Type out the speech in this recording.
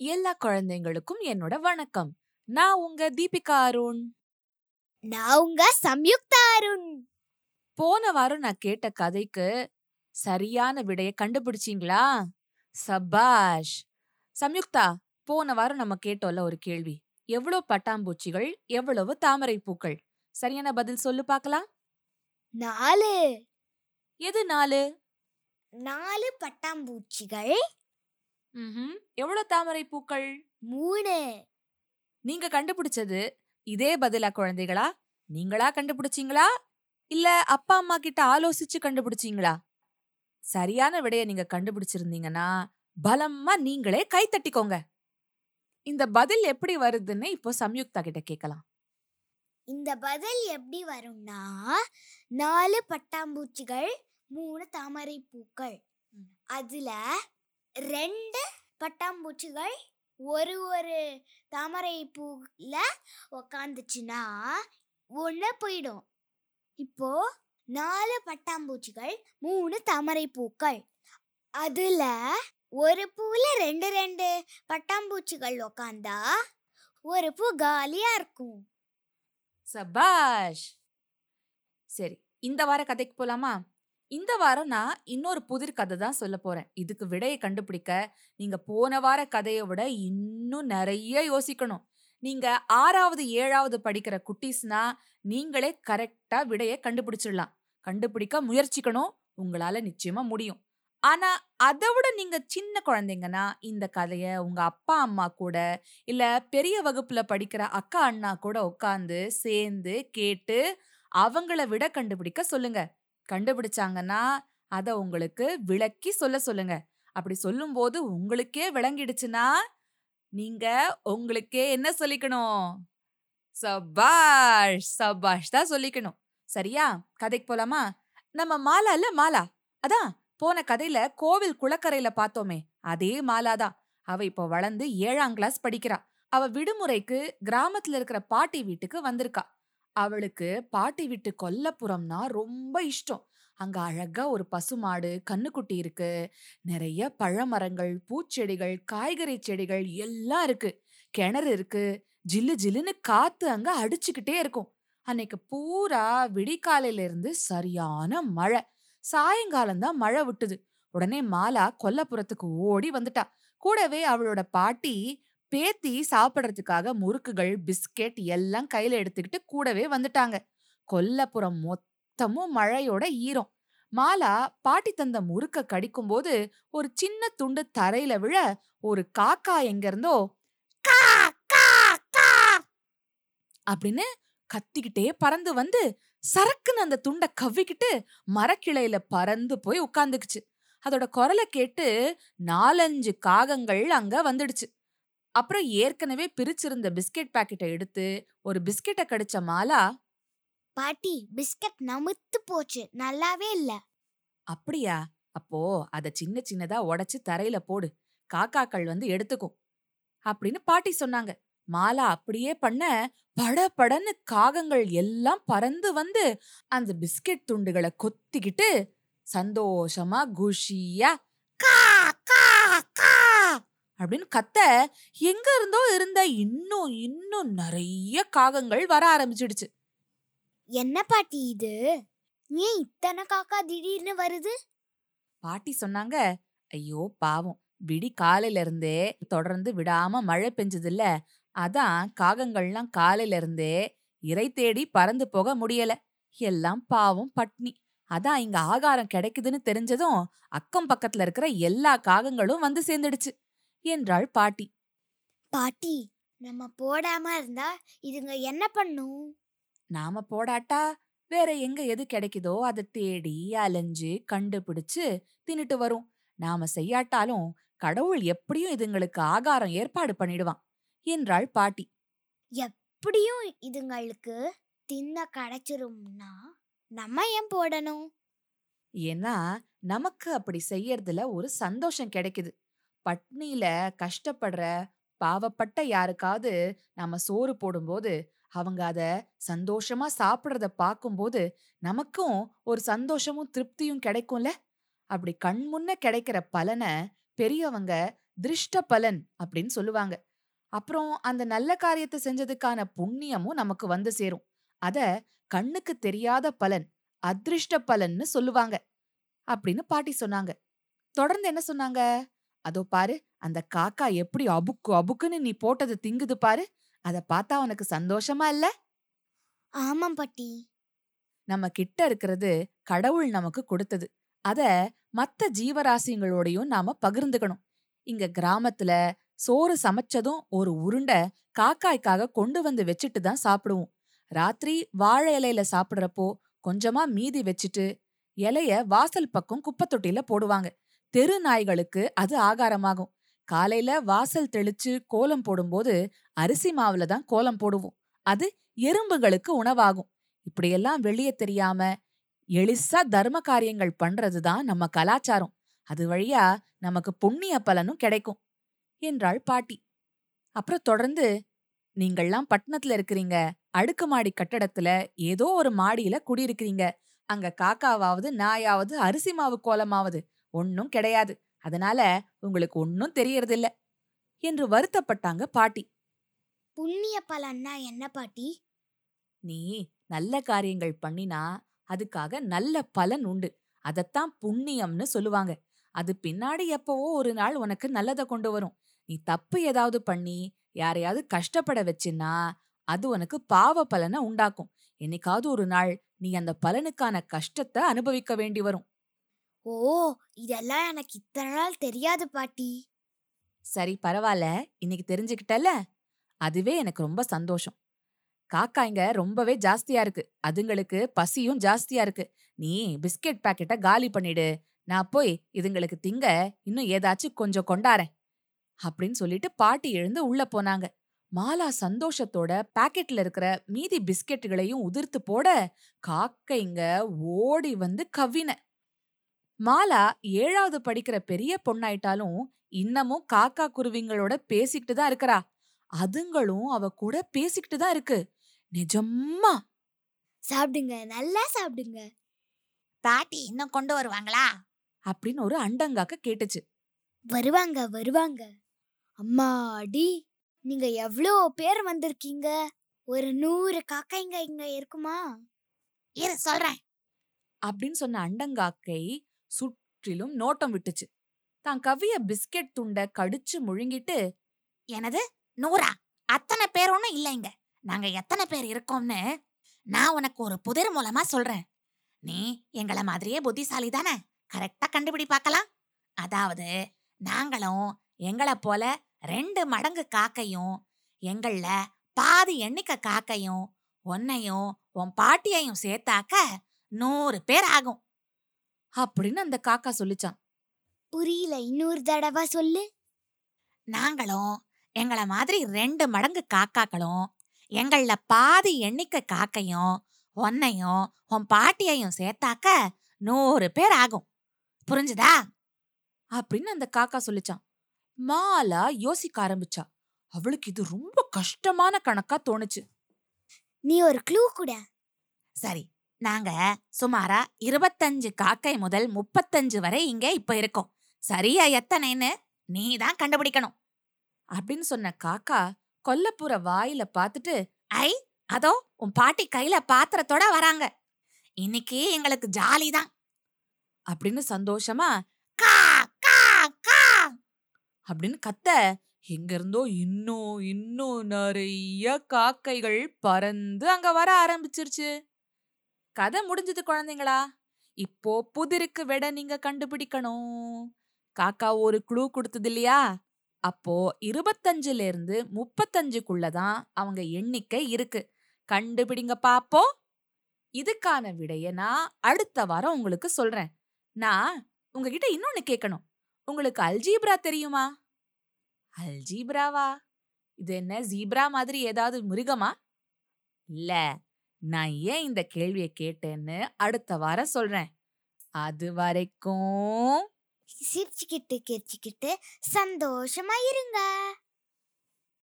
எல்லா குழந்தைங்களுக்கும் என்னோட வணக்கம். நான் உங்க தீபிகா அருண். நான் உங்க சம்யுக்தா அருண். போன வாரம் நான் கேட்ட கதைக்கு சரியான விடைய கண்டுபிடிச்சீங்களா? சபாஷ். சம்யுக்தா போன வாரம் நம்ம கேட்டோம்ல ஒரு கேள்வி. எவ்வளவு பட்டாம்பூச்சிகள் எவ்வளவு தாமரை பூக்கள்? சரியான பதில் சொல்லு பார்க்கலாம். நாலு. எது நாலு? நாலு பட்டாம்பூச்சிகள். எவ்வளவு தாமரை பூக்கள்? மூணு. நீங்க கண்டுபிடிச்சது இதே பதிலா குழந்தைகளா? நீங்களா கண்டுபிடிச்சீங்களா? இல்ல அப்பா அம்மா கிட்ட ஆலோசிச்சு கண்டுபிடிச்சீங்களா? சரியான விடைய நீங்க கண்டுபிடிச்சிருந்தீங்கன்னா பலமா நீங்களே கை தட்டிக்கோங்க. இந்த பதில் எப்படி வருதுன்னு இப்போ சம்யுக்தா கிட்ட கேட்கலாம். இந்த பதில் எப்படி வரும்னா நாலு பட்டாம்பூச்சிகள் மூணு தாமரை பூக்கள். அதுல ரெண்டு பட்டாம்பூச்சிகள் ஒரு ஒரு தாமரை பூவில் உக்காந்துச்சுன்னா ஒன்று போயிடும். இப்போ நாலு பட்டாம்பூச்சிகள் மூணு தாமரை பூக்கள். அதில் ஒரு பூவில் ரெண்டு ரெண்டு பட்டாம்பூச்சிகள் உக்காந்தா ஒரு பூ காலியாக இருக்கும். சபாஷ்! சரி இந்த வார கதைக்கு போகலாமா இந்த வாரம் நான் இன்னொரு புதிர் கதை தான் சொல்ல போறேன். இதுக்கு விடையை கண்டுபிடிக்க நீங்க போன வார கதையை விட இன்னும் நிறைய யோசிக்கணும். நீங்க ஆறாவது ஏழாவது படிக்கிற குட்டீஸ்னா நீங்களே கரெக்டா விடையை கண்டுபிடிச்சிடலாம். கண்டுபிடிக்க முயற்சிக்கணும். உங்களால நிச்சயமா முடியும். ஆனா அதை விட நீங்க சின்ன குழந்தைங்கன்னா இந்த கதைய உங்க அப்பா அம்மா கூட இல்ல பெரிய வகுப்புல படிக்கிற அக்கா அண்ணா கூட உட்காந்து சேர்ந்து கேட்டு அவங்கள விட கண்டுபிடிக்க சொல்லுங்க. கண்டுபிடிச்சாங்கன்னா அத உங்களுக்கு விளக்கி சொல்ல சொல்லுங்க. அப்படி சொல்லும்போது உங்களுக்கே விளங்கிடுச்சுன்னா நீங்க உங்களுக்கே என்ன சொல்லிக்கணும்? சபாஷ் சபாஷ் தான் சொல்லிக்கணும். சரியா? கதைக்கு போலாமா? நம்ம மாலா இல்ல மாலா. அதான் போன கதையில கோவில் குளக்கரையில பார்த்தோமே அதே மாலா தான். அவ இப்போ வளர்ந்து ஏழாம் கிளாஸ் படிக்கிறா. அவ விடுமுறைக்கு கிராமத்துல இருக்கிற பாட்டி வீட்டுக்கு வந்திருக்கா. அவளுக்கு பாட்டி விட்டு கொல்லப்புறம்னா ரொம்ப இஷ்டம். அங்க அழகா ஒரு பசுமாடு கண்ணுக்குட்டி இருக்கு. நிறைய பழமரங்கள் பூச்செடிகள் காய்கறி செடிகள் எல்லாம் இருக்கு. கிணறு இருக்கு. ஜில்லு ஜில்லுன்னு காத்து அங்க அடிச்சுக்கிட்டே இருக்கும். அன்னைக்கு பூரா விடிகாலையில இருந்து சரியான மழை. சாயங்காலம் தான் மழை விட்டுது. உடனே மாலா கொல்லப்புறத்துக்கு ஓடி வந்துட்டா. கூடவே அவளோட பாட்டி பேத்தி சாப்பிடறதுக்காக முறுக்குகள் பிஸ்கெட் எல்லாம் கையில எடுத்துக்கிட்டு கூடவே வந்துட்டாங்க. கொல்லப்புறம் மொத்தமும் மழையோட ஈரம். மாலா பாட்டி தந்த முறுக்க கடிக்கும்போது ஒரு சின்ன துண்டு தரையில விழ ஒரு காக்கா எங்க இருந்தோ? கா கா கா அப்படின்னு கத்திக்கிட்டே பறந்து வந்து சரக்குன்னு அந்த துண்டை கவ்விக்கிட்டு மரக்கிளையில பறந்து போய் உட்காந்துக்குச்சு அதோட குரலை கேட்டு நாலஞ்சு காகங்கள் அங்க வந்துடுச்சு. அப்புறம் ஏற்கனவே பிரிச்சிருந்த பிஸ்கெட் பாக்கெட்டை எடுத்து ஒரு பிஸ்கெட்டை கடிச்ச மாலா பாட்டி பிஸ்கட் நமுத்து போச்சு. நல்லாவே இல்ல. அப்படியா? அப்போ அத சின்ன சின்னதா உடைச்சு தரையில போடு. காக்காக்கள் வந்து எடுத்துக்கும். அப்படின்னு பாட்டி சொன்னாங்க. மாலா அப்படியே பண்ண படபடன்னு காகங்கள் எல்லாம் பறந்து வந்து அந்த பிஸ்கெட் துண்டுகளை கொத்திக்கிட்டு சந்தோஷமா குஷியா அப்படின்னு கத்த எங்க இருந்தோ இருந்த இன்னும் இன்னும் நிறைய காகங்கள் வர ஆரம்பிச்சிடுச்சு. என்ன பாட்டி இது? ஏன் இத்தனை காக்கா திடீர்னு வருது? பாட்டி சொன்னாங்க ஐயோ பாவம். விடி காலையில இருந்தே தொடர்ந்து விடாம மழை பெஞ்சதில்ல. அதான் காகங்கள்லாம் காலையில இருந்தே இறை தேடி பறந்து போக முடியல. எல்லாம் பாவம் பட்னி. அதான் இங்க ஆகாரம் கிடைக்குதுன்னு தெரிஞ்சதும் அக்கம் பக்கத்துல இருக்கிற எல்லா காகங்களும் வந்து சேர்ந்துடுச்சு. என்றாள் பாட்டி. பாட்டி நம்ம போடாம இருந்தா இதுங்க என்ன பண்ணும் நாம போடாட்டா? வேற எங்க எது கிடைக்குதோ அதை தேடி அலைஞ்சு கண்டுபிடிச்சு தின்னுட்டு வரும். நாம செய்யாட்டாலும் கடவுள் எப்படியும் இதுங்களுக்கு ஆகாரம் ஏற்பாடு பண்ணிடுவான் என்றாள் பாட்டி. எப்படியும் இதுங்களுக்கு தின்ன கிடைச்சிரும்னா நம்ம ஏன் போடணும்? ஏன்னா நமக்கு அப்படி செய்யறதுல ஒரு சந்தோஷம் கிடைக்குது. பட்னியில கஷ்டப்படுற பாவப்பட்ட யாருக்காவது நாம சோறு போடும்போது அவங்க அத சந்தோஷமா சாப்பிடுறத பார்க்கும்போது நமக்கும் ஒரு சந்தோஷமும் திருப்தியும் கிடைக்கும்ல? அப்படி கண் முன்ன கிடைக்கிற பலனை பெரியவங்க திருஷ்ட பலன் அப்படின்னு சொல்லுவாங்க. அப்புறம் அந்த நல்ல காரியத்தை செஞ்சதுக்கான புண்ணியமும் நமக்கு வந்து சேரும். அத கண்ணுக்கு தெரியாத பலன் அதிருஷ்ட பலன்னு சொல்லுவாங்க. அப்படின்னு பாட்டி சொன்னாங்க. தொடர்ந்து என்ன சொன்னாங்க? அதோ பாரு அந்த காக்கா எப்படி அபுக்கு அபுக்குன்னு நீ போட்டது திங்குது பாரு அத பார்த்தா உனக்கு சந்தோஷமா இல்ல? ஆமாம் பாட்டி. நம்ம கிட்ட இருக்கிறது கடவுள் நமக்கு கொடுத்தது. அத மத்த ஜீவராசிங்களோடையும் நாம பகிர்ந்துக்கணும். இங்க கிராமத்துல சோறு சமைச்சதும் ஒரு உருண்டை காக்காய்க்காக கொண்டு வந்து வச்சுட்டு தான் சாப்பிடுவோம். ராத்திரி வாழை இலையில சாப்பிடுறப்போ கொஞ்சமா மீதி வச்சுட்டு இலைய வாசல் பக்கம் குப்பை தொட்டில போடுவாங்க. தெரு நாய்களுக்கு அது ஆகாரமாகும். காலையில வாசல் தெளிச்சு கோலம் போடும்போது அரிசி மாவுல தான் கோலம் போடுவோம். அது எறும்புகளுக்கு உணவாகும். இப்படியெல்லாம் வெளியே தெரியாம எளிசா தர்ம காரியங்கள் பண்றதுதான் நம்ம கலாச்சாரம். அது வழியா நமக்கு புண்ணிய பலனும் கிடைக்கும். என்றாள் பாட்டி. அப்புறம் தொடர்ந்து நீங்கள்லாம் பட்டணத்துல இருக்கிறீங்க. அடுக்குமாடி கட்டடத்துல ஏதோ ஒரு மாடியில குடியிருக்கிறீங்க. அங்க காக்காவாவது நாயாவது அரிசி மாவு கோலமாவது ஒன்னும் கிடையாது. அதனால உங்களுக்கு ஒன்னும் தெரியறதில்ல. என்று வருத்தப்பட்டாங்க பாட்டி. புண்ணிய பலன்னா என்ன பாட்டி? நீ நல்ல காரியங்கள் பண்ணினா அதுக்காக நல்ல பலன் உண்டு. அதத்தான் புண்ணியம்னு சொல்லுவாங்க. அது பின்னாடி எப்பவோ ஒரு நாள் உனக்கு நல்லத கொண்டு வரும். நீ தப்பு ஏதாவது பண்ணி யாரையாவது கஷ்டப்பட வச்சின்னா அது உனக்கு பாவ பலனை உண்டாக்கும். என்னைக்காவது ஒரு நாள் நீ அந்த பலனுக்கான கஷ்டத்தை அனுபவிக்க வேண்டி வரும். ஓ இதெல்லாம் எனக்கு இத்தனை நாள் தெரியாது பாட்டி. சரி பரவாயில்ல இன்னைக்கு தெரிஞ்சுக்கிட்டல அதுவே எனக்கு ரொம்ப சந்தோஷம். காக்காய்ங்க ரொம்பவே ஜாஸ்தியா இருக்கு. அதுங்களுக்கு பசியும் ஜாஸ்தியா இருக்கு. நீ பிஸ்கெட் பாக்கெட்டை காலி பண்ணிடு. நான் போய் இதுங்களுக்கு திங்க இன்னும் ஏதாச்சும் கொஞ்சம் கொண்டாரேன் அப்படின்னு சொல்லிட்டு பாட்டி எழுந்து உள்ள போனாங்க. மாலா சந்தோஷத்தோட பாக்கெட்ல இருக்கிற மீதி பிஸ்கெட்டுகளையும் உதிர்த்து போட காக்கைங்க ஓடி வந்து கவ்வின. மாலா ஏழாவது படிக்கிற பெரிய பொண்ணாயிட்டாலும் இன்னமும் காக்கா குருவிங்களோட பேசிக்கிட்டு தான் இருக்கறா. அதுங்களும் அவ கூட பேசிக்கிட்டு தான் இருக்கு. நிஜம்மா. சாப்பிடுங்க நல்லா சாப்பிடுங்க பாட்டி இன்னும் கொண்டு வருவாங்களா? அப்படின்னு ஒரு அண்டங்காக்க கேட்டுச்சு. வருவாங்க வருவாங்க. அம்மாடி நீங்க எவ்வளோ பேர் வந்திருக்கீங்க? ஒரு நூறு காக்கைங்க இங்க இருக்குமா? இரு சொல்றேன். அப்படின்னு சொன்ன அண்டங்காக்கை சுற்றிலும் நோட்டம் விட்டுச்சு. தான் கவ்விய பிஸ்கெட் துண்ட கடிச்சு முழுங்கிட்டு எனது நூறா? அத்தனை பேர் ஒன்றும் இல்லைங்க நாங்க எத்தனை பேர் இருக்கோம்னு நான் உனக்கு ஒரு புதிர் மூலமா சொல்றேன். நீ எங்கள மாதிரியே புத்திசாலி தானே? கரெக்டா கண்டுபிடி பார்க்கலாம். அதாவது நாங்களும் எங்கள போல ரெண்டு மடங்கு காக்கையும் எங்கள பாதி எண்ணிக்கை காக்கையும் உன்னையும் உன் பாட்டியையும் சேர்த்தாக்க நூறு பேர் ஆகும். அப்படின்னு அந்த காக்கா சொல்லிச்சான். புரியல. இன்னொரு தடவை சொல்லு. நாங்களும் எங்கள மாதிரி ரெண்டு மடங்கு காக்காக்களும் எங்கள பாதி எண்ணிக்கை காக்கையும் உன்னையும் உன் பாட்டியையும் சேர்த்தாக்க நூறு பேர் ஆகும். புரிஞ்சுதா? அப்படின்னு அந்த காக்கா சொல்லிச்சான். மாலா யோசிக்க ஆரம்பிச்சா. அவளுக்கு இது ரொம்ப கஷ்டமான கணக்கா தோணுச்சு. நீ ஒரு க்ளூ கூட. சரி நாங்க சுமாரா இருபத்தஞ்சு காக்கை முதல் முப்பத்தஞ்சு வரை இங்க இப்ப இருக்கோம். சரியா எத்தனைன்னு நீ தான் கண்டுபிடிக்கணும். அப்படின்னு சொன்ன காக்கா கொல்லப்புற வாயில பார்த்துட்டு ஐ அதோ உன் பாட்டி கையில பாத்திரத்தோட வராங்க. இன்னைக்கு எங்களுக்கு ஜாலி தான். அப்படின்னு சந்தோஷமா கா கா கா. அப்படின்னு கத்த எங்கிருந்தோ இன்னும் இன்னும் நிறைய காக்கைகள் பறந்து அங்க வர ஆரம்பிச்சிருச்சு. கதை முடிஞ்சது குழந்தைங்களா? இப்போ புதிருக்கு விட நீங்க கண்டுபிடிக்கணும். காக்கா ஒரு குழு கொடுத்தது இல்லையா? அப்போ இருபத்தஞ்சுல இருந்து முப்பத்தஞ்சுக்குள்ளதான் அவங்க எண்ணிக்கை இருக்கு. கண்டுபிடிங்க பாப்போ இதுக்கான விடைய நான் அடுத்த வாரம் உங்களுக்கு சொல்றேன். நான் உங்ககிட்ட இன்னொன்னு கேட்கணும். உங்களுக்கு அல்ஜீப்ரா தெரியுமா? அல்ஜீப்ராவா? இது என்ன ஜீப்ரா மாதிரி ஏதாவது மிருகமா? இல்ல. நான் ஏன் இந்த கேள்வியை கேட்டேன்னு அடுத்த வாரம் சொல்றேன். அது வரைக்கும் சிரிச்சுக்கிட்டு கிரிச்சுக்கிட்டு சந்தோஷமா இருங்க.